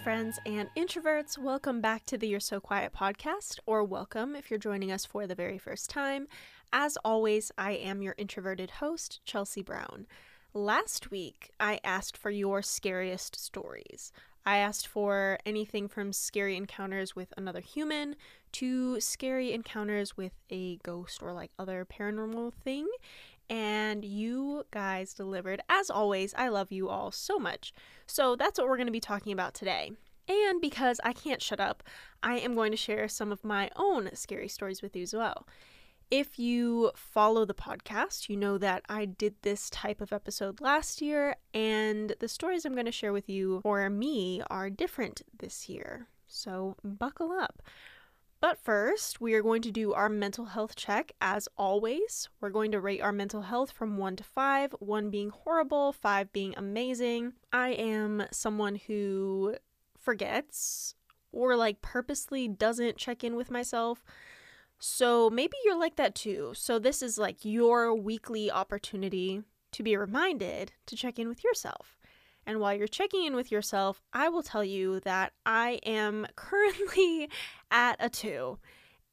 friends and introverts. Welcome back to the You're So Quiet podcast, or welcome if you're joining us for the very first time. As always, I am your introverted host, Chelsea Brown. Last week, I asked for your scariest stories. I asked for anything from scary encounters with another human to scary encounters with a ghost or like other paranormal thing. And you guys delivered. As always, I love you all so much. So that's what we're going to be talking about today. And because I can't shut up, I am going to share some of my own scary stories with you as well. If you follow the podcast, you know that I did this type of episode last year, and the stories I'm going to share with you or me are different this year. So buckle up. But first, we are going to do our mental health check as always. We're going to rate our mental health from 1 to 5, 1 being horrible, 5 being amazing. I am someone who forgets or like purposely doesn't check in with myself. So maybe you're like that too. So this is like your weekly opportunity to be reminded to check in with yourself. And while you're checking in with yourself, I will tell you that I am currently at a two.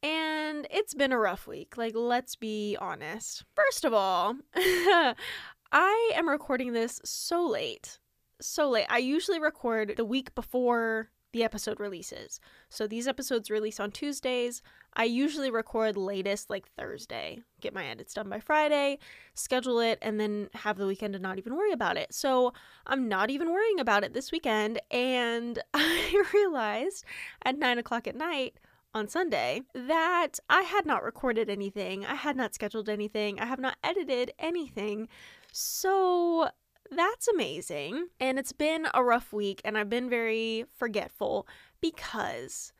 And it's been a rough week. Like, let's be honest. First of all, I am recording this so late. So late. I usually record the week before the episode releases. So these episodes release on Tuesdays. I usually record latest like Thursday, get my edits done by Friday, schedule it, and then have the weekend to not even worry about it. So I'm not even worrying about it this weekend. And I realized at nine o'clock at night on Sunday that I had not recorded anything, I had not scheduled anything, I have not edited anything. So that's amazing. And it's been a rough week, and I've been very forgetful because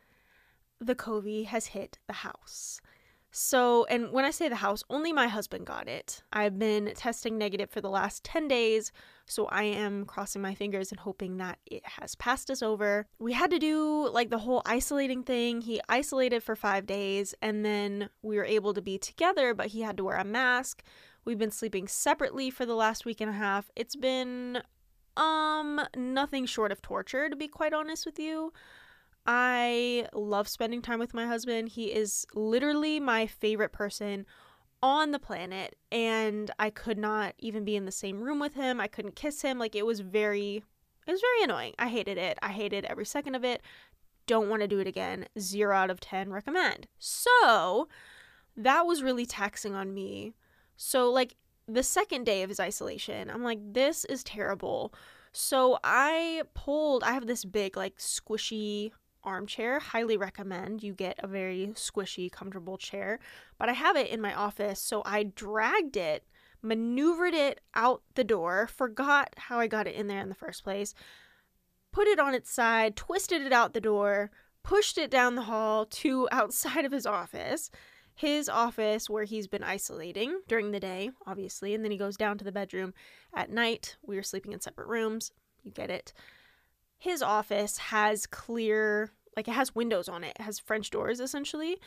the COVID has hit the house. So, and when I say the house, only my husband got it. I've been testing negative for the last 10 days, so I am crossing my fingers and hoping that it has passed us over. We had to do like the whole isolating thing. He isolated for five days, and then we were able to be together, but he had to wear a mask. We've been sleeping separately for the last week and a half. It's been um nothing short of torture to be quite honest with you. I love spending time with my husband. He is literally my favorite person on the planet and I could not even be in the same room with him. I couldn't kiss him. Like it was very it was very annoying. I hated it. I hated every second of it. Don't want to do it again. 0 out of 10 recommend. So, that was really taxing on me. So like the second day of his isolation, I'm like this is terrible. So I pulled I have this big like squishy armchair. Highly recommend you get a very squishy, comfortable chair. But I have it in my office, so I dragged it, maneuvered it out the door, forgot how I got it in there in the first place, put it on its side, twisted it out the door, pushed it down the hall to outside of his office. His office, where he's been isolating during the day, obviously, and then he goes down to the bedroom at night. We were sleeping in separate rooms. You get it his office has clear like it has windows on it. It has French doors essentially.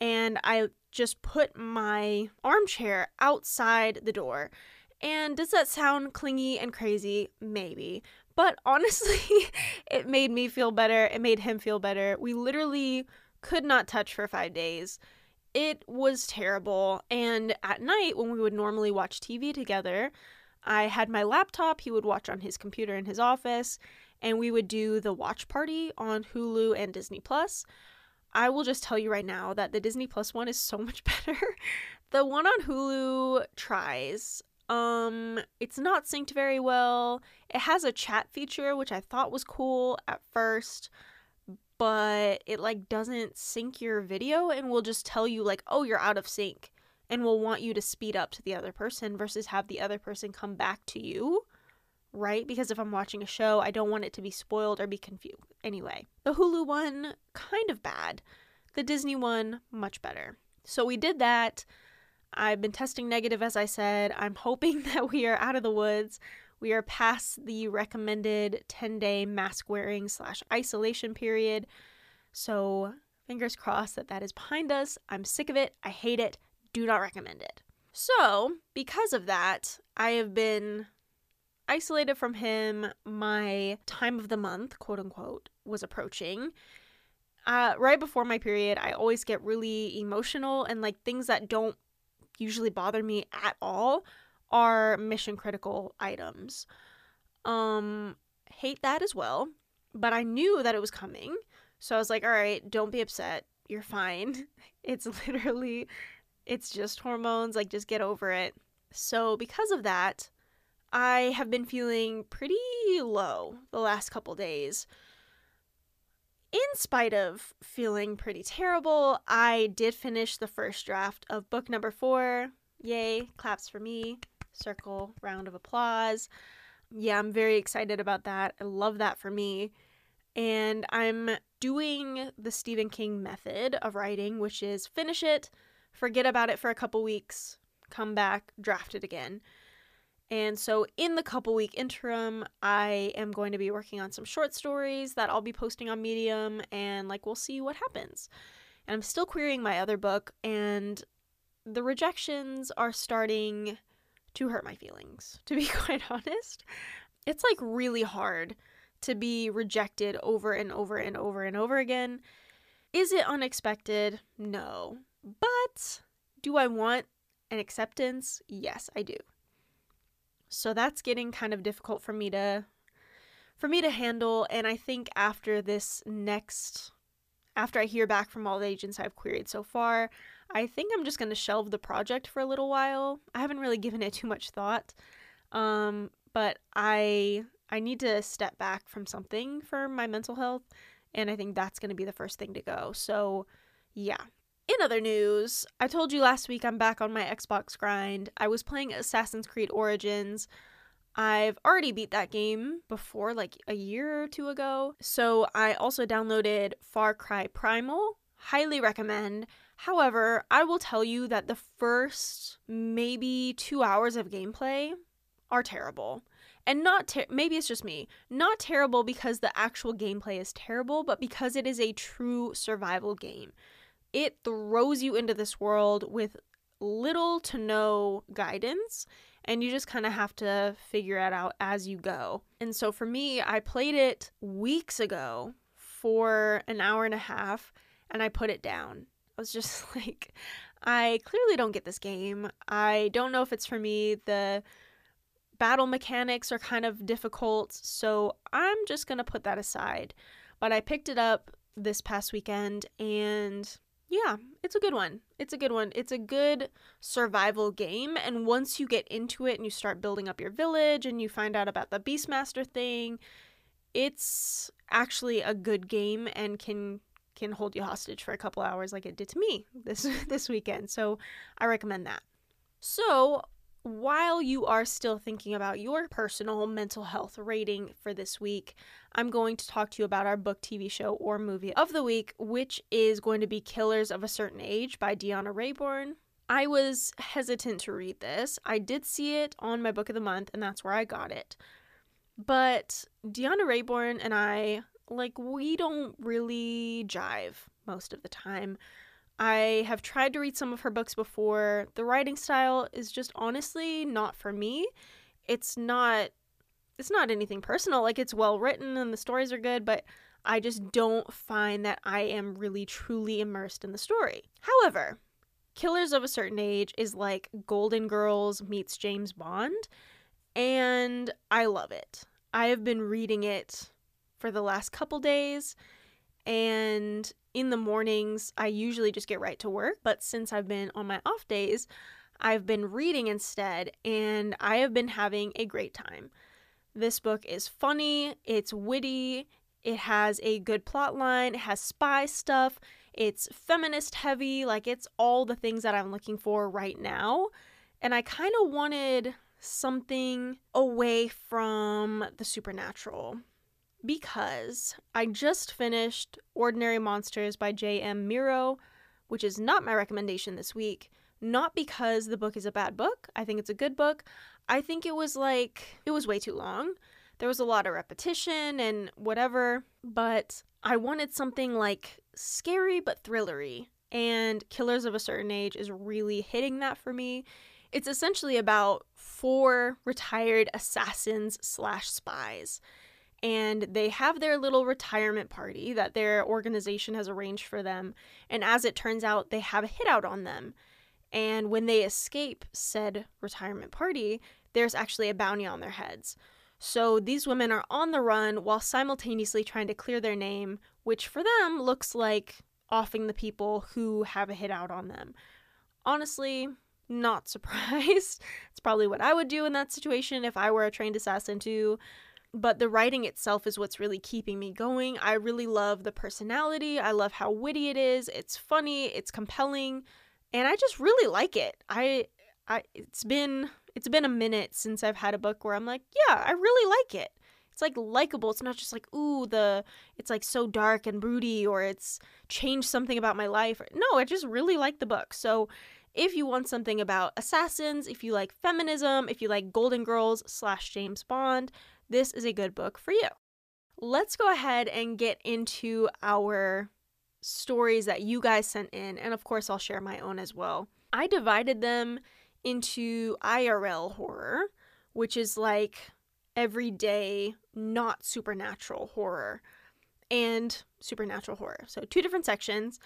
And I just put my armchair outside the door. And does that sound clingy and crazy? Maybe. But honestly, it made me feel better. It made him feel better. We literally could not touch for five days. It was terrible. And at night, when we would normally watch TV together, I had my laptop. He would watch on his computer in his office and we would do the watch party on Hulu and Disney Plus. I will just tell you right now that the Disney Plus one is so much better. the one on Hulu tries. Um, it's not synced very well. It has a chat feature which I thought was cool at first, but it like doesn't sync your video and will just tell you like, "Oh, you're out of sync." And will want you to speed up to the other person versus have the other person come back to you right? Because if I'm watching a show, I don't want it to be spoiled or be confused. Anyway, the Hulu one, kind of bad. The Disney one, much better. So we did that. I've been testing negative, as I said. I'm hoping that we are out of the woods. We are past the recommended 10 day mask wearing slash isolation period. So fingers crossed that that is behind us. I'm sick of it. I hate it. Do not recommend it. So, because of that, I have been isolated from him. My time of the month, quote unquote, was approaching. Uh, right before my period, I always get really emotional, and like things that don't usually bother me at all are mission critical items. Um, hate that as well, but I knew that it was coming. So I was like, all right, don't be upset. You're fine. It's literally, it's just hormones. Like, just get over it. So, because of that, I have been feeling pretty low the last couple days. In spite of feeling pretty terrible, I did finish the first draft of book number four. Yay, claps for me. Circle, round of applause. Yeah, I'm very excited about that. I love that for me. And I'm doing the Stephen King method of writing, which is finish it, forget about it for a couple weeks, come back, draft it again. And so, in the couple week interim, I am going to be working on some short stories that I'll be posting on Medium, and like we'll see what happens. And I'm still querying my other book, and the rejections are starting to hurt my feelings, to be quite honest. It's like really hard to be rejected over and over and over and over again. Is it unexpected? No. But do I want an acceptance? Yes, I do. So that's getting kind of difficult for me to for me to handle and I think after this next after I hear back from all the agents I've queried so far, I think I'm just going to shelve the project for a little while. I haven't really given it too much thought. Um, but I I need to step back from something for my mental health, and I think that's going to be the first thing to go. So, yeah. In other news, I told you last week I'm back on my Xbox grind. I was playing Assassin's Creed Origins. I've already beat that game before, like a year or two ago. So I also downloaded Far Cry Primal. Highly recommend. However, I will tell you that the first maybe two hours of gameplay are terrible and not ter- maybe it's just me not terrible because the actual gameplay is terrible but because it is a true survival game it throws you into this world with little to no guidance and you just kind of have to figure it out as you go. And so for me i played it weeks ago for an hour and a half and i put it down. I was just like i clearly don't get this game. I don't know if it's for me. The battle mechanics are kind of difficult, so I'm just going to put that aside. But I picked it up this past weekend and yeah, it's a good one. It's a good one. It's a good survival game. And once you get into it and you start building up your village and you find out about the Beastmaster thing, it's actually a good game and can can hold you hostage for a couple hours like it did to me this this weekend. So I recommend that. So while you are still thinking about your personal mental health rating for this week, I'm going to talk to you about our book, TV show, or movie of the week, which is going to be Killers of a Certain Age by Deanna Raybourn. I was hesitant to read this. I did see it on my book of the month, and that's where I got it. But Deanna Raybourn and I, like, we don't really jive most of the time. I have tried to read some of her books before. The writing style is just honestly not for me. It's not it's not anything personal. Like it's well written and the stories are good, but I just don't find that I am really truly immersed in the story. However, Killers of a Certain Age is like Golden Girls meets James Bond, and I love it. I have been reading it for the last couple days, and in the mornings, I usually just get right to work, but since I've been on my off days, I've been reading instead, and I have been having a great time. This book is funny, it's witty, it has a good plot line, it has spy stuff, it's feminist heavy, like it's all the things that I'm looking for right now. And I kind of wanted something away from the supernatural because I just finished Ordinary Monsters by J.M. Miro, which is not my recommendation this week. Not because the book is a bad book, I think it's a good book. I think it was like, it was way too long. There was a lot of repetition and whatever, but I wanted something like scary but thrillery. And Killers of a Certain Age is really hitting that for me. It's essentially about four retired assassins slash spies. And they have their little retirement party that their organization has arranged for them. And as it turns out, they have a hit out on them. And when they escape said retirement party, there's actually a bounty on their heads. So these women are on the run while simultaneously trying to clear their name, which for them looks like offing the people who have a hit out on them. Honestly, not surprised. it's probably what I would do in that situation if I were a trained assassin too. But the writing itself is what's really keeping me going. I really love the personality. I love how witty it is. It's funny, it's compelling, and I just really like it. I I it's been it's been a minute since I've had a book where I'm like, yeah, I really like it. It's like likable. It's not just like, ooh, the it's like so dark and broody or it's changed something about my life. No, I just really like the book. So if you want something about assassins, if you like feminism, if you like Golden Girls slash James Bond, this is a good book for you. Let's go ahead and get into our stories that you guys sent in, and of course, I'll share my own as well. I divided them into IRL horror, which is like everyday, not supernatural horror, and supernatural horror. So, two different sections.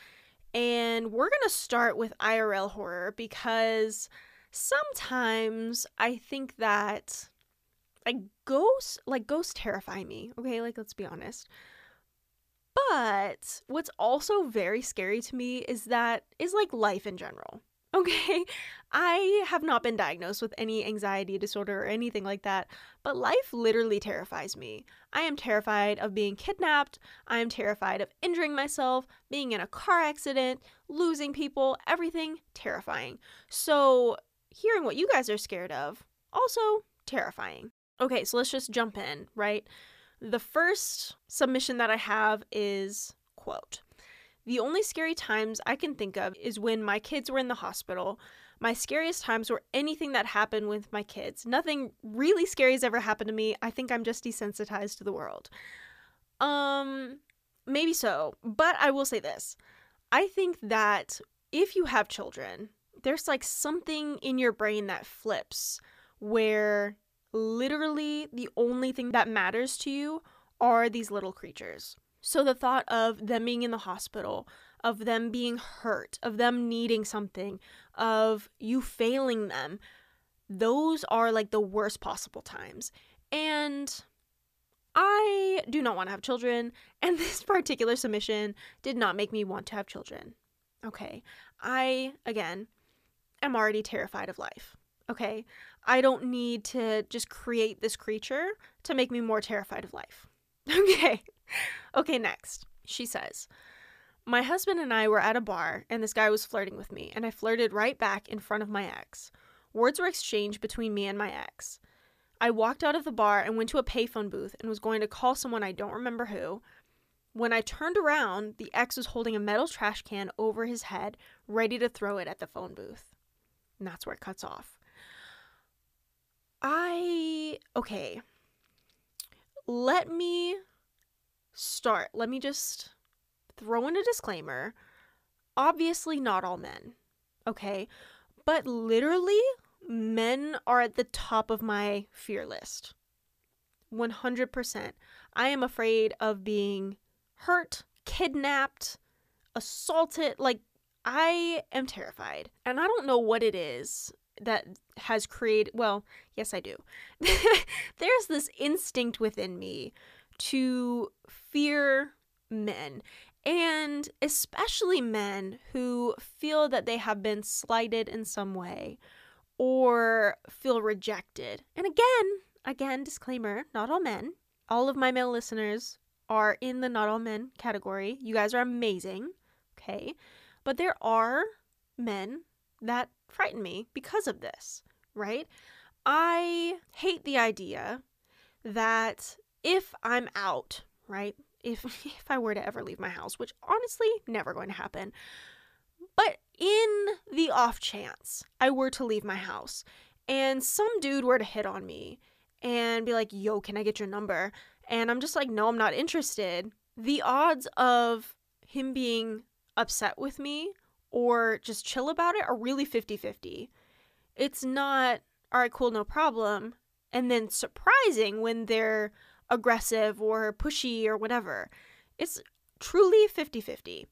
And we're going to start with IRL horror because sometimes I think that like ghosts like ghosts terrify me. Okay, like let's be honest. But what's also very scary to me is that is like life in general. Okay, I have not been diagnosed with any anxiety disorder or anything like that, but life literally terrifies me. I am terrified of being kidnapped. I am terrified of injuring myself, being in a car accident, losing people, everything terrifying. So, hearing what you guys are scared of, also terrifying. Okay, so let's just jump in, right? The first submission that I have is quote the only scary times I can think of is when my kids were in the hospital. My scariest times were anything that happened with my kids. Nothing really scary has ever happened to me. I think I'm just desensitized to the world. Um, maybe so, but I will say this. I think that if you have children, there's like something in your brain that flips where literally the only thing that matters to you are these little creatures. So the thought of them being in the hospital, of them being hurt, of them needing something, of you failing them, those are like the worst possible times. And I do not want to have children, and this particular submission did not make me want to have children. Okay. I, again, am already terrified of life. Okay. I don't need to just create this creature to make me more terrified of life. Okay. Okay, next. She says, My husband and I were at a bar, and this guy was flirting with me, and I flirted right back in front of my ex. Words were exchanged between me and my ex. I walked out of the bar and went to a payphone booth and was going to call someone I don't remember who. When I turned around, the ex was holding a metal trash can over his head, ready to throw it at the phone booth. And that's where it cuts off. I. Okay. Let me start, let me just throw in a disclaimer. Obviously, not all men, okay? But literally, men are at the top of my fear list. 100%. I am afraid of being hurt, kidnapped, assaulted. Like, I am terrified. And I don't know what it is that has created, well, yes, I do. There's this instinct within me to fear men and especially men who feel that they have been slighted in some way or feel rejected. And again, again, disclaimer not all men. All of my male listeners are in the not all men category. You guys are amazing. Okay. But there are men that frighten me because of this, right? I hate the idea that if I'm out, right? If if I were to ever leave my house, which honestly never going to happen. But in the off chance I were to leave my house and some dude were to hit on me and be like, "Yo, can I get your number?" And I'm just like, "No, I'm not interested." The odds of him being upset with me or just chill about it are really 50-50. It's not, all right, cool, no problem. And then surprising when they're aggressive or pushy or whatever. It's truly 50 50.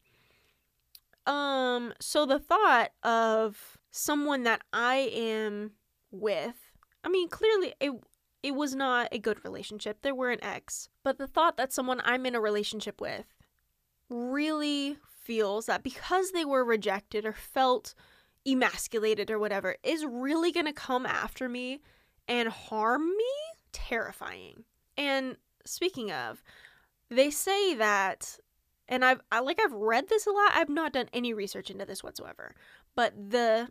Um, so the thought of someone that I am with, I mean, clearly it it was not a good relationship. There were an ex, but the thought that someone I'm in a relationship with really feels that because they were rejected or felt emasculated or whatever is really going to come after me and harm me terrifying. And speaking of, they say that and I've I, like I've read this a lot. I've not done any research into this whatsoever. But the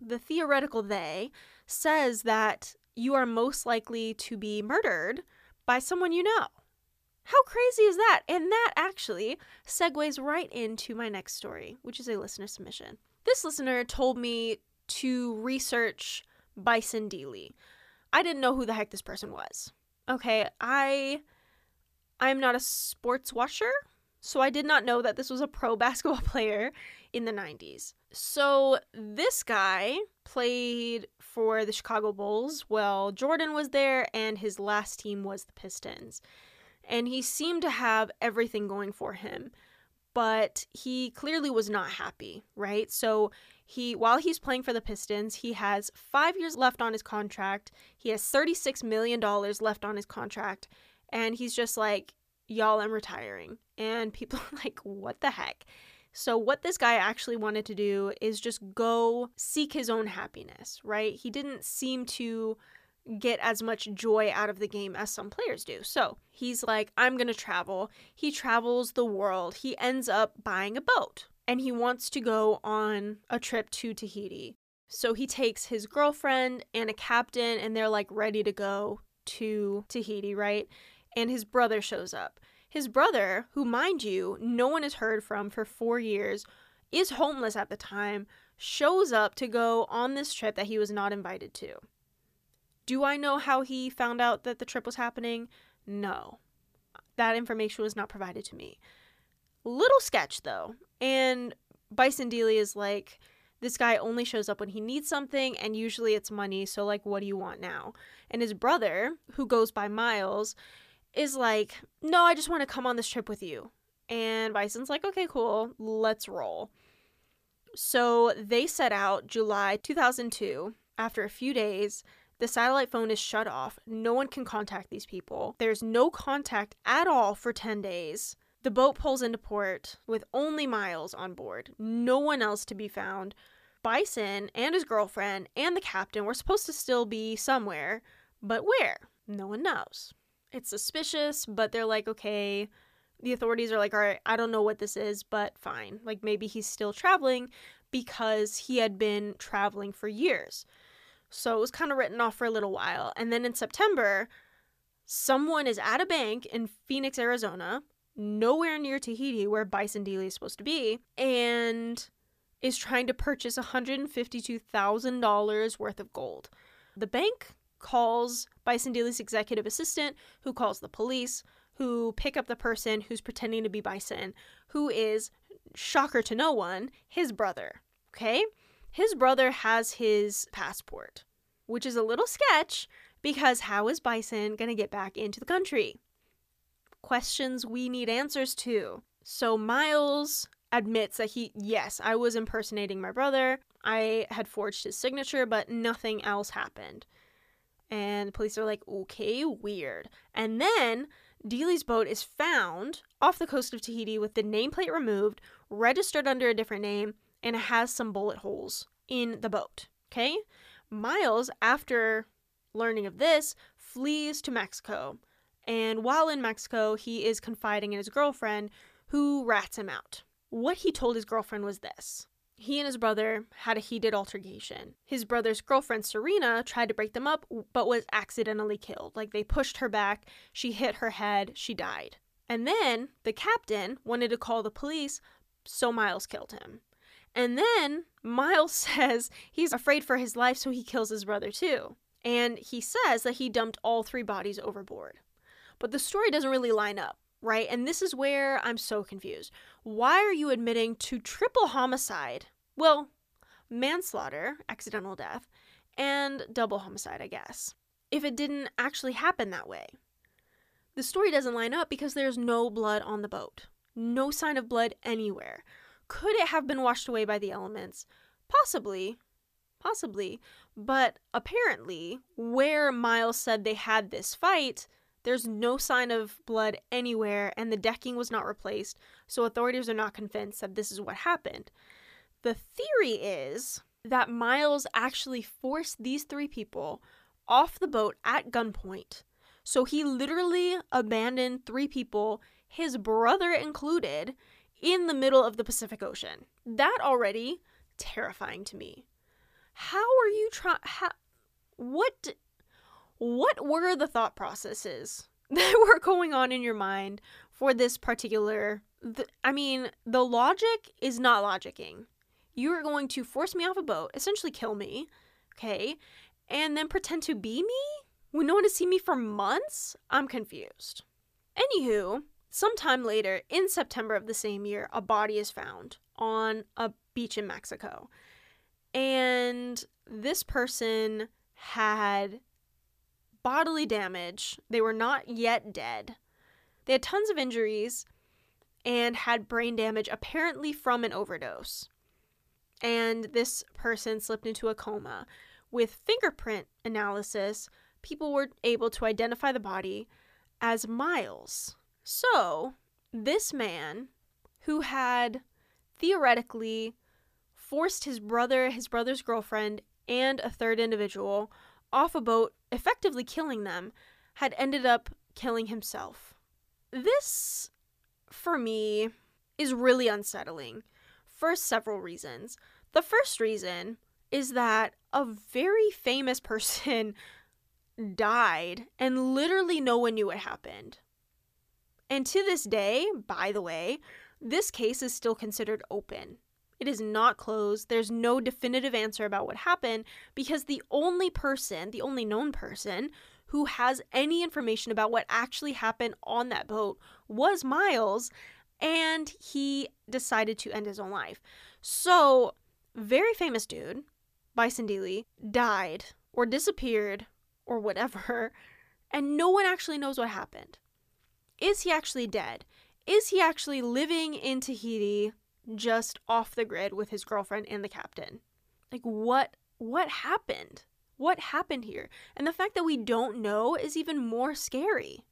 the theoretical they says that you are most likely to be murdered by someone you know. How crazy is that? And that actually segues right into my next story, which is a listener submission. This listener told me to research Bison Dele. I didn't know who the heck this person was. Okay, I I'm not a sports watcher, so I did not know that this was a pro basketball player in the 90s. So this guy played for the Chicago Bulls while Jordan was there and his last team was the Pistons. And he seemed to have everything going for him, but he clearly was not happy, right? So he while he's playing for the Pistons, he has 5 years left on his contract. He has 36 million dollars left on his contract and he's just like, y'all, I'm retiring. And people are like, what the heck? So, what this guy actually wanted to do is just go seek his own happiness, right? He didn't seem to get as much joy out of the game as some players do. So, he's like, I'm going to travel. He travels the world. He ends up buying a boat and he wants to go on a trip to Tahiti. So, he takes his girlfriend and a captain, and they're like ready to go to Tahiti, right? and his brother shows up. His brother, who, mind you, no one has heard from for four years, is homeless at the time, shows up to go on this trip that he was not invited to. Do I know how he found out that the trip was happening? No. That information was not provided to me. Little sketch, though. And Bison Dele is like, this guy only shows up when he needs something, and usually it's money, so, like, what do you want now? And his brother, who goes by Miles, is like, no, I just want to come on this trip with you. And Bison's like, okay, cool, let's roll. So they set out July 2002. After a few days, the satellite phone is shut off. No one can contact these people. There's no contact at all for 10 days. The boat pulls into port with only Miles on board, no one else to be found. Bison and his girlfriend and the captain were supposed to still be somewhere, but where? No one knows it's suspicious, but they're like, okay, the authorities are like, all right, I don't know what this is, but fine. Like maybe he's still traveling because he had been traveling for years. So it was kind of written off for a little while. And then in September, someone is at a bank in Phoenix, Arizona, nowhere near Tahiti, where Bison Dele is supposed to be, and is trying to purchase $152,000 worth of gold. The bank calls Bison Dele's executive assistant, who calls the police, who pick up the person who's pretending to be Bison, who is, shocker to no one, his brother. Okay? His brother has his passport, which is a little sketch because how is Bison going to get back into the country? Questions we need answers to. So Miles admits that he, yes, I was impersonating my brother. I had forged his signature, but nothing else happened. And the police are like, okay, weird. And then Dele's boat is found off the coast of Tahiti with the nameplate removed, registered under a different name, and it has some bullet holes in the boat. Okay? Miles, after learning of this, flees to Mexico. And while in Mexico, he is confiding in his girlfriend, who rats him out. What he told his girlfriend was this he and his brother had a heated altercation. His brother's girlfriend, Serena, tried to break them up, but was accidentally killed. Like they pushed her back, she hit her head, she died. And then the captain wanted to call the police, so Miles killed him. And then Miles says he's afraid for his life, so he kills his brother too. And he says that he dumped all three bodies overboard. But the story doesn't really line up right? And this is where I'm so confused. Why are you admitting to triple homicide? Well, manslaughter, accidental death, and double homicide, I guess, if it didn't actually happen that way. The story doesn't line up because there's no blood on the boat, no sign of blood anywhere. Could it have been washed away by the elements? Possibly, possibly, but apparently, where Miles said they had this fight, there's no sign of blood anywhere and the decking was not replaced, so authorities are not convinced that this is what happened. The theory is that Miles actually forced these three people off the boat at gunpoint. So he literally abandoned three people, his brother included, in the middle of the Pacific Ocean. That already terrifying to me. How are you trying what what were the thought processes that were going on in your mind for this particular th- I mean, the logic is not logicking you are going to force me off a boat, essentially kill me, okay, and then pretend to be me when no one has seen me for months? I'm confused. Anywho, sometime later, in September of the same year, a body is found on a beach in Mexico. And this person had bodily damage. They were not yet dead. They had tons of injuries and had brain damage, apparently from an overdose and this person slipped into a coma. With fingerprint analysis, people were able to identify the body as Miles. So, this man who had theoretically forced his brother, his brother's girlfriend, and a third individual off a boat, effectively killing them, had ended up killing himself. This, for me, is really unsettling for several reasons. The first reason is that a very famous person died and literally no one knew what happened. And to this day, by the way, this case is still considered open. It is not closed. There's no definitive answer about what happened because the only person, the only known person who has any information about what actually happened on that boat was Miles, and he decided to end his own life. So, very famous dude, Bison Dele, died or disappeared or whatever, and no one actually knows what happened. Is he actually dead? Is he actually living in Tahiti just off the grid with his girlfriend and the captain? Like what what happened? What happened here? And the fact that we don't know is even more scary.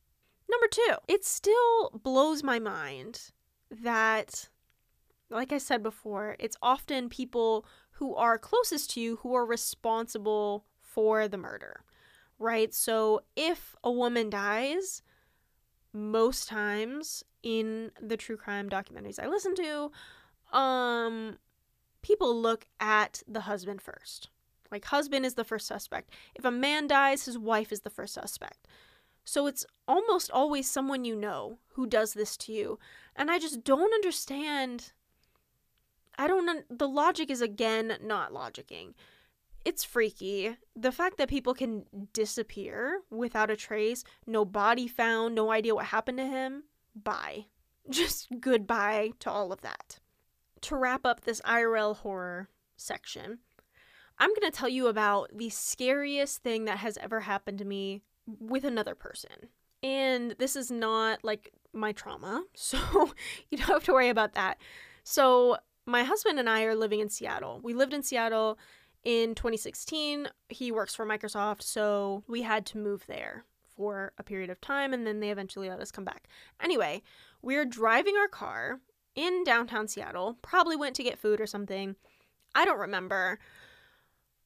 Number 2, it still blows my mind that, like I said before, it's often people who are closest to you who are responsible for the murder, right? So if a woman dies, most times in the true crime documentaries I listen to, um, people look at the husband first. Like, husband is the first suspect. If a man dies, his wife is the first suspect. So it's almost always someone you know who does this to you. And I just don't understand. I don't. The logic is again not logicking. It's freaky. The fact that people can disappear without a trace, no body found, no idea what happened to him. Bye. Just goodbye to all of that. To wrap up this IRL horror section, I'm going to tell you about the scariest thing that has ever happened to me with another person. And this is not like my trauma, so you don't have to worry about that. So, my husband and I are living in Seattle. We lived in Seattle in 2016. He works for Microsoft, so we had to move there for a period of time and then they eventually let us come back. Anyway, we are driving our car in downtown Seattle, probably went to get food or something. I don't remember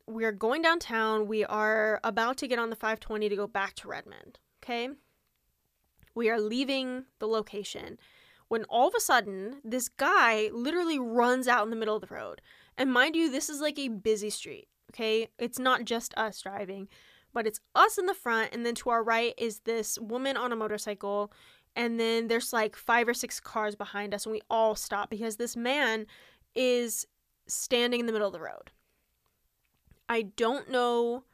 we are going downtown. We are about to get on the 520 to go back to Redmond. Okay. We are leaving the location when all of a sudden this guy literally runs out in the middle of the road. And mind you, this is like a busy street. Okay. It's not just us driving, but it's us in the front. And then to our right is this woman on a motorcycle. And then there's like five or six cars behind us. And we all stop because this man is standing in the middle of the road. I don't know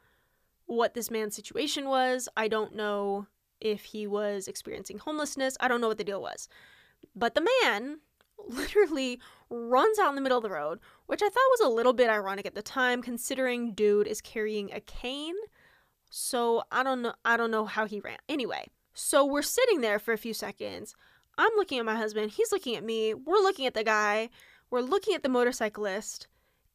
what this man's situation was. I don't know if he was experiencing homelessness. I don't know what the deal was. But the man literally runs out in the middle of the road, which I thought was a little bit ironic at the time considering dude is carrying a cane. So I don't know I don't know how he ran. Anyway, so we're sitting there for a few seconds. I'm looking at my husband, he's looking at me, we're looking at the guy, we're looking at the motorcyclist,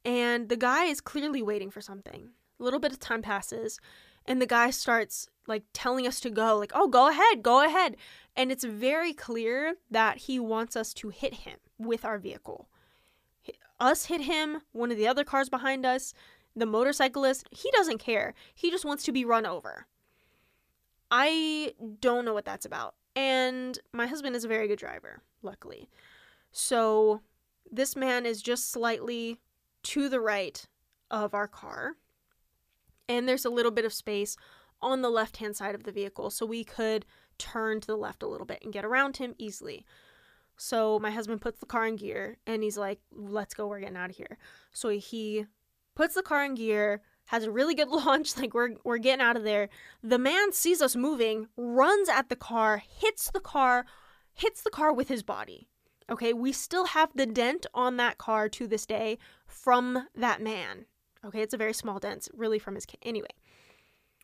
and the guy is clearly waiting for something. A little bit of time passes, and the guy starts like telling us to go, like, oh, go ahead, go ahead. And it's very clear that he wants us to hit him with our vehicle. Us hit him, one of the other cars behind us, the motorcyclist, he doesn't care. He just wants to be run over. I don't know what that's about. And my husband is a very good driver, luckily. So this man is just slightly to the right of our car. And there's a little bit of space on the left hand side of the vehicle so we could turn to the left a little bit and get around him easily. So my husband puts the car in gear and he's like, let's go, we're getting out of here. So he puts the car in gear, has a really good launch, like we're we're getting out of there. The man sees us moving, runs at the car, hits the car, hits the car with his body. Okay, we still have the dent on that car to this day from that man. Okay, it's a very small dent, really from his anyway.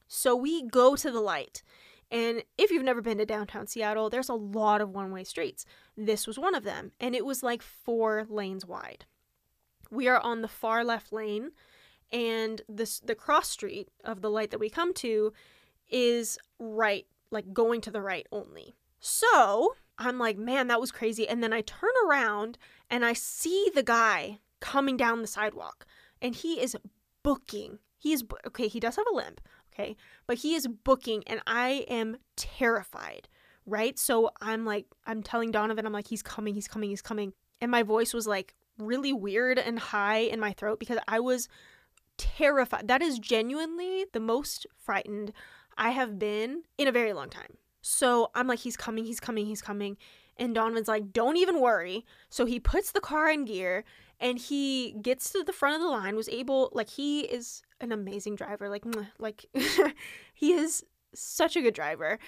So we go to the light. And if you've never been to downtown Seattle, there's a lot of one way streets. This was one of them, and it was like four lanes wide. We are on the far left lane, and this the cross street of the light that we come to is right, like going to the right only. So I'm like, man, that was crazy. And then I turn around and I see the guy coming down the sidewalk, and he is booking. He is okay. He does have a limp, okay, but he is booking, and I am terrified. Right, so I'm like, I'm telling Donovan, I'm like, he's coming, he's coming, he's coming, and my voice was like really weird and high in my throat because I was terrified. That is genuinely the most frightened I have been in a very long time. So I'm like, he's coming, he's coming, he's coming. And Donovan's like, don't even worry. So he puts the car in gear and he gets to the front of the line, was able, like, he is an amazing driver. Like, like he is such a good driver.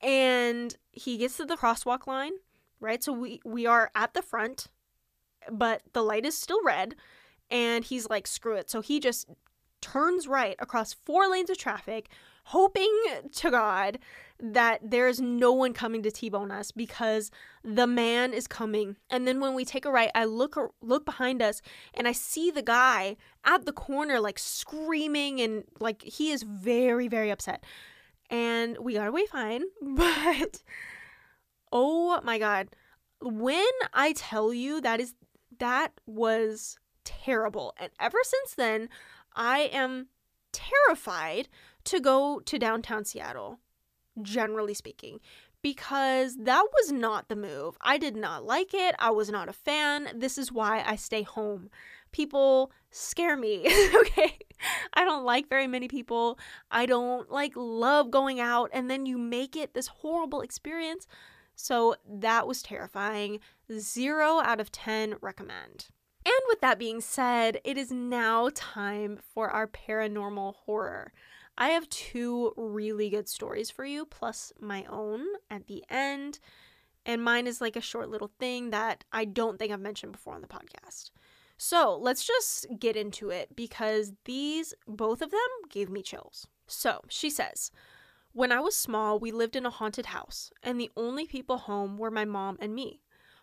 And he gets to the crosswalk line, right? So we, we are at the front but the light is still red and he's like screw it so he just turns right across four lanes of traffic hoping to god that there's no one coming to t-bone us because the man is coming. And then when we take a right i look look behind us and i see the guy at the corner like screaming and like he is very very upset. And we got away fine but oh my god. When i tell you that is that was terrible. And ever since then, I am terrified to go to downtown Seattle, generally speaking, because that was not the move. I did not like it. I was not a fan. This is why I stay home. People scare me, okay? I don't like very many people. I don't like love going out and then you make it this horrible experience. So that was terrifying. Zero out of 10 recommend. And with that being said, it is now time for our paranormal horror. I have two really good stories for you, plus my own at the end. And mine is like a short little thing that I don't think I've mentioned before on the podcast. So let's just get into it because these, both of them, gave me chills. So she says, when I was small, we lived in a haunted house, and the only people home were my mom and me.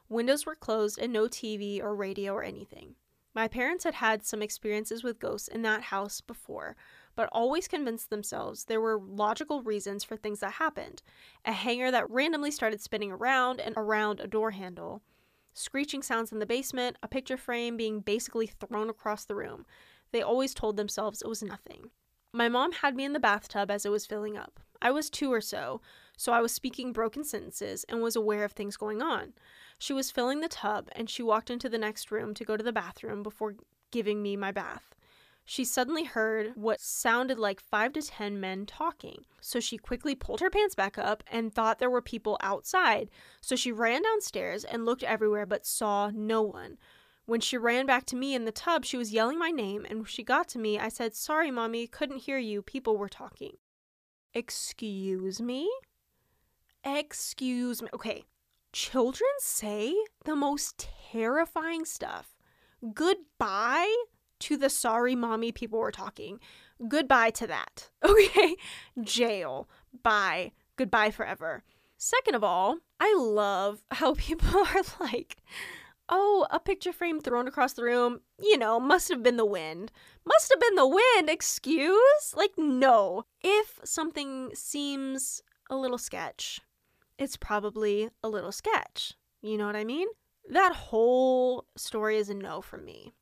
Windows were closed and no TV or radio or anything. My parents had had some experiences with ghosts in that house before, but always convinced themselves there were logical reasons for things that happened. A hanger that randomly started spinning around and around a door handle, screeching sounds in the basement, a picture frame being basically thrown across the room. They always told themselves it was nothing. My mom had me in the bathtub as it was filling up. I was two or so, so I was speaking broken sentences and was aware of things going on. She was filling the tub and she walked into the next room to go to the bathroom before giving me my bath. She suddenly heard what sounded like five to ten men talking. So she quickly pulled her pants back up and thought there were people outside. So she ran downstairs and looked everywhere but saw no one. When she ran back to me in the tub, she was yelling my name, and when she got to me, I said, Sorry, Mommy, couldn't hear you. People were talking. Excuse me? Excuse me. Okay. Children say the most terrifying stuff. Goodbye to the sorry mommy people were talking. Goodbye to that. Okay? Jail. Bye. Goodbye forever. Second of all, I love how people are like, oh, a picture frame thrown across the room, you know, must have been the wind. Must have been the wind, excuse? Like, no. If something seems a little sketch, it's probably a little sketch. You know what I mean? That whole story is a no from me.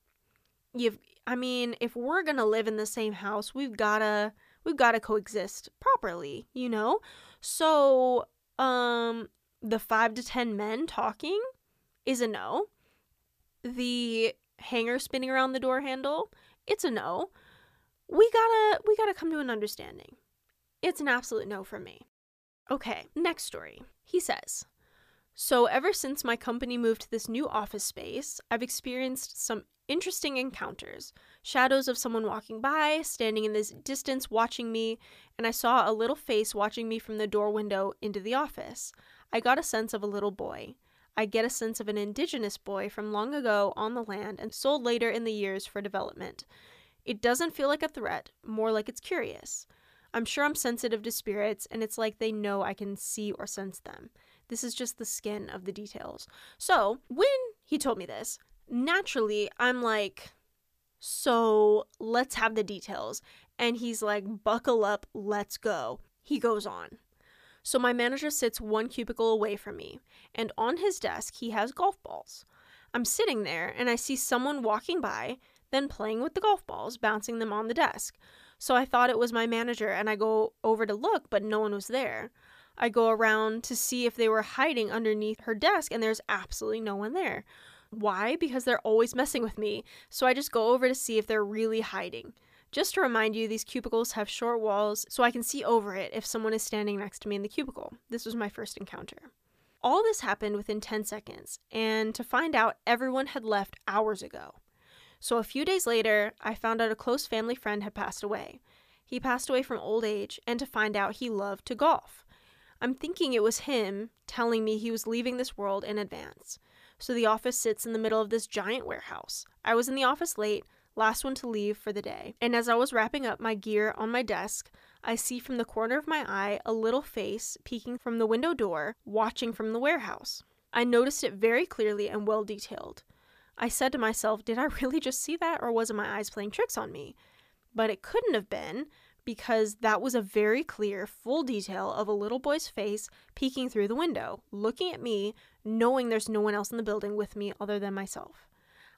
You've I mean, if we're going to live in the same house, we've got to we've got to coexist properly, you know? So, um the 5 to 10 men talking is a no. The hanger spinning around the door handle, it's a no. We got to we got to come to an understanding. It's an absolute no for me. Okay, next story. He says, so, ever since my company moved to this new office space, I've experienced some interesting encounters. Shadows of someone walking by, standing in this distance watching me, and I saw a little face watching me from the door window into the office. I got a sense of a little boy. I get a sense of an indigenous boy from long ago on the land and sold later in the years for development. It doesn't feel like a threat, more like it's curious. I'm sure I'm sensitive to spirits, and it's like they know I can see or sense them. This is just the skin of the details. So, when he told me this, naturally, I'm like, so let's have the details. And he's like, buckle up, let's go. He goes on. So, my manager sits one cubicle away from me, and on his desk, he has golf balls. I'm sitting there, and I see someone walking by, then playing with the golf balls, bouncing them on the desk. So I thought it was my manager, and I go over to look, but no one was there. I go around to see if they were hiding underneath her desk, and there's absolutely no one there. Why? Because they're always messing with me. So I just go over to see if they're really hiding. Just to remind you, these cubicles have short walls, so I can see over it if someone is standing next to me in the cubicle. This was my first encounter. All this happened within 10 seconds, and to find out, everyone had left hours ago. So a few days later, I found out a close family friend had passed away. He passed away from old age, and to find out he loved to golf. I'm thinking it was him telling me he was leaving this world in advance. So the office sits in the middle of this giant warehouse. I was in the office late, last one to leave for the day. And as I was wrapping up my gear on my desk, I see from the corner of my eye a little face peeking from the window door, watching from the warehouse. I noticed it very clearly and well detailed. I said to myself, did I really just see that, or was it my eyes playing tricks on me? But it couldn't have been because that was a very clear, full detail of a little boy's face peeking through the window, looking at me, knowing there's no one else in the building with me other than myself.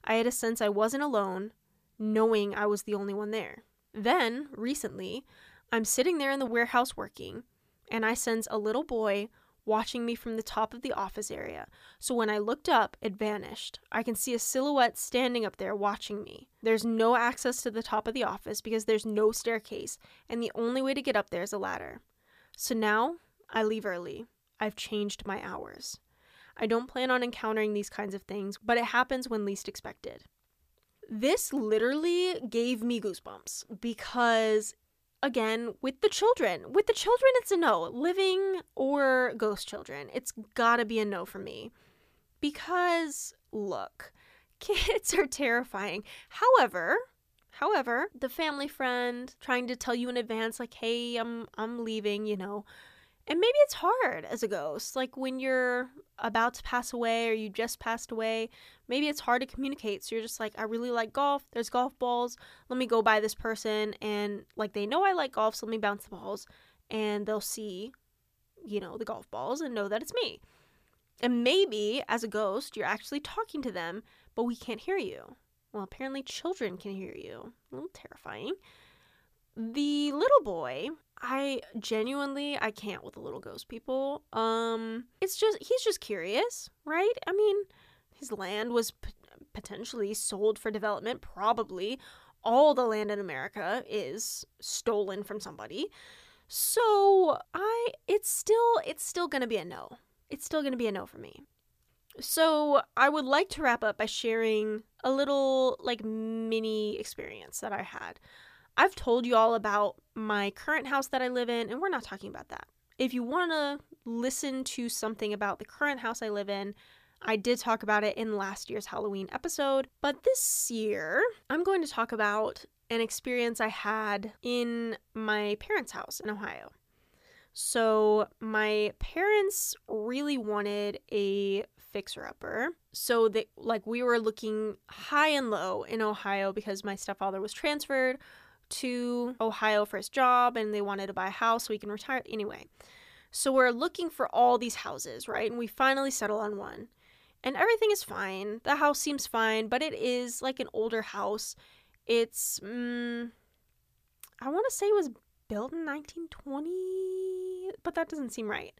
I had a sense I wasn't alone, knowing I was the only one there. Then, recently, I'm sitting there in the warehouse working, and I sense a little boy watching me from the top of the office area. So when I looked up, it vanished. I can see a silhouette standing up there watching me. There's no access to the top of the office because there's no staircase, and the only way to get up there is a ladder. So now I leave early. I've changed my hours. I don't plan on encountering these kinds of things, but it happens when least expected. This literally gave me goosebumps because again with the children. With the children it's a no. Living or ghost children it's gotta be a no for me. Because look kids are terrifying. However however the family friend trying to tell you in advance like hey i'm i'm leaving you know and maybe it's hard as a ghost. Like when you're about to pass away or you just passed away, maybe it's hard to communicate. So you're just like, I really like golf. There's golf balls. Let me go by this person. And like they know I like golf, so let me bounce the balls. And they'll see, you know, the golf balls and know that it's me. And maybe as a ghost, you're actually talking to them, but we can't hear you. Well, apparently children can hear you. A little terrifying. The little boy I genuinely I can't with the little ghost people. Um it's just he's just curious, right? I mean, his land was p- potentially sold for development probably. All the land in America is stolen from somebody. So, I it's still it's still going to be a no. It's still going to be a no for me. So, I would like to wrap up by sharing a little like mini experience that I had. I've told you all about my current house that I live in, and we're not talking about that. If you want to listen to something about the current house I live in, I did talk about it in last year's Halloween episode, but this year I'm going to talk about an experience I had in my parents' house in Ohio. So, my parents really wanted a fixer upper. So, they like we were looking high and low in Ohio because my stepfather was transferred to Ohio for his job and they wanted to buy a house so he can retire anyway. So, we're looking for all these houses, right? And we finally settle on one. And everything is fine. The house seems fine, but it is like an older house. It's, mm, I want to say it was built in 1920, but that doesn't seem right.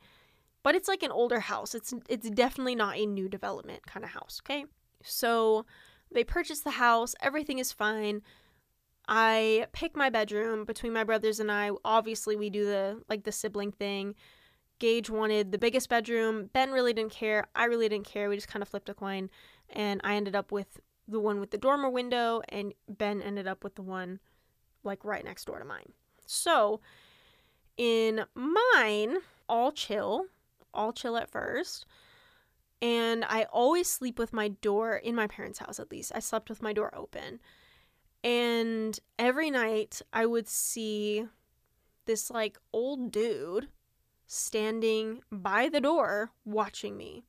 But it's like an older house. It's it's definitely not a new development kind of house, okay? So they purchase the house, everything is fine. I pick my bedroom between my brothers and I. Obviously, we do the like the sibling thing. Gage wanted the biggest bedroom. Ben really didn't care. I really didn't care. We just kind of flipped a coin and I ended up with the one with the dormer window and Ben ended up with the one like right next door to mine. So, in mine, all chill, all chill at first. And I always sleep with my door in my parents' house, at least. I slept with my door open. And every night I would see this like old dude standing by the door watching me.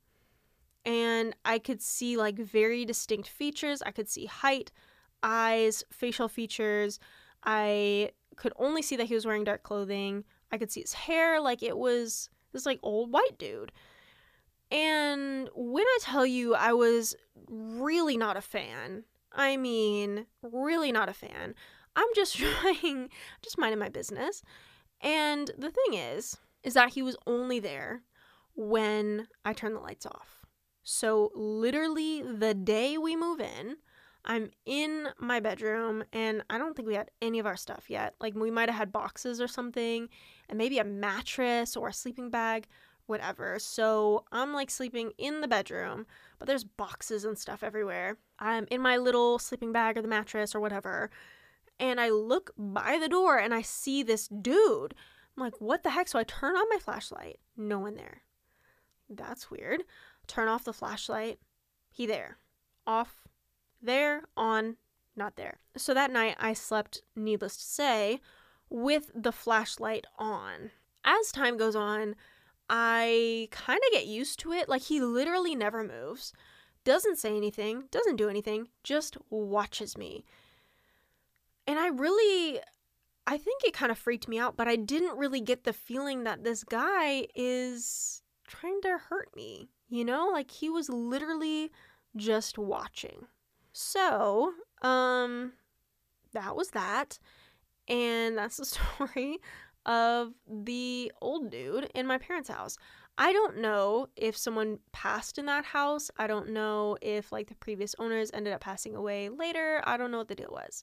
And I could see like very distinct features. I could see height, eyes, facial features. I could only see that he was wearing dark clothing. I could see his hair like it was this like old white dude. And when I tell you I was really not a fan, I mean, really not a fan. I'm just trying, just minding my business. And the thing is, is that he was only there when I turn the lights off. So, literally, the day we move in, I'm in my bedroom and I don't think we had any of our stuff yet. Like we might have had boxes or something and maybe a mattress or a sleeping bag, whatever. So I'm like sleeping in the bedroom, but there's boxes and stuff everywhere. I'm in my little sleeping bag or the mattress or whatever. And I look by the door and I see this dude. I'm like, what the heck? So I turn on my flashlight. No one there. That's weird. Turn off the flashlight. He there. Off there, on, not there. So that night I slept, needless to say, with the flashlight on. As time goes on, I kind of get used to it. Like he literally never moves, doesn't say anything, doesn't do anything, just watches me. And I really I think it kind of freaked me out, but I didn't really get the feeling that this guy is trying to hurt me. You know, like he was literally just watching. So, um, that was that. And that's the story of the old dude in my parents' house. I don't know if someone passed in that house. I don't know if like the previous owners ended up passing away later. I don't know what the deal was.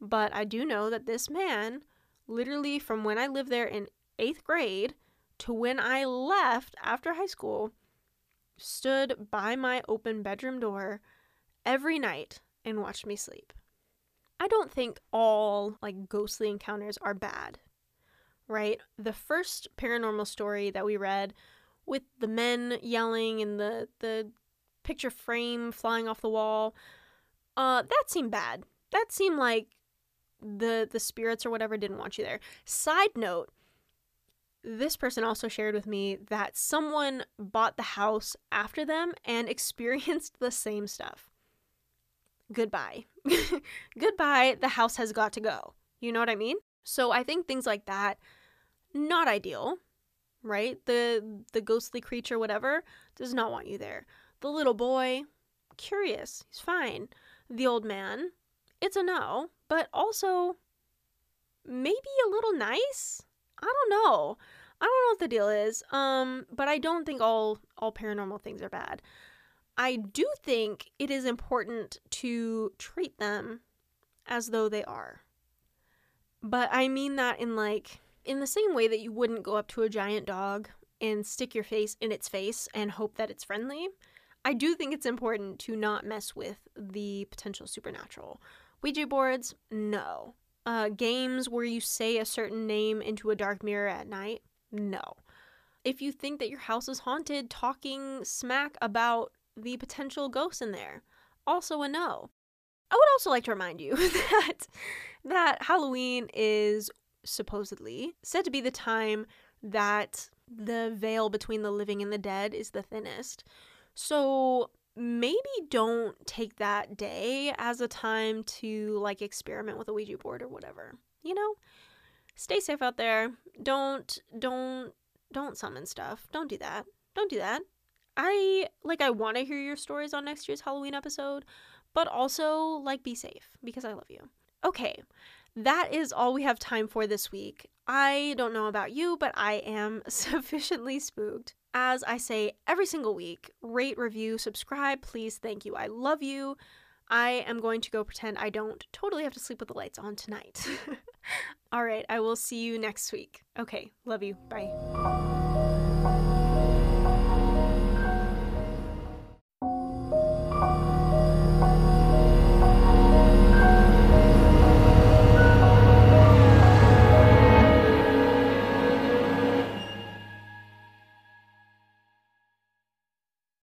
But I do know that this man, literally from when I lived there in eighth grade to when I left after high school, stood by my open bedroom door every night and watched me sleep. I don't think all like ghostly encounters are bad, right? The first paranormal story that we read with the men yelling and the the picture frame flying off the wall, uh that seemed bad. That seemed like the the spirits or whatever didn't want you there. Side note, this person also shared with me that someone bought the house after them and experienced the same stuff goodbye. goodbye, the house has got to go. You know what I mean? So I think things like that not ideal, right? The the ghostly creature whatever does not want you there. The little boy, curious, he's fine. The old man, it's a no, but also maybe a little nice? I don't know. I don't know what the deal is. Um, but I don't think all all paranormal things are bad. I do think it is important to treat them as though they are. But I mean that in like in the same way that you wouldn't go up to a giant dog and stick your face in its face and hope that it's friendly. I do think it's important to not mess with the potential supernatural. Ouija boards, no. Uh, games where you say a certain name into a dark mirror at night, no. If you think that your house is haunted, talking smack about the potential ghosts in there. Also a no. I would also like to remind you that that Halloween is supposedly said to be the time that the veil between the living and the dead is the thinnest. So maybe don't take that day as a time to like experiment with a Ouija board or whatever. You know? Stay safe out there. Don't don't don't summon stuff. Don't do that. Don't do that. I like I want to hear your stories on next year's Halloween episode, but also like be safe because I love you. Okay. That is all we have time for this week. I don't know about you, but I am sufficiently spooked. As I say every single week, rate, review, subscribe, please. Thank you. I love you. I am going to go pretend I don't totally have to sleep with the lights on tonight. All right, I will see you next week. Okay, love you. Bye.